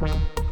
Bye.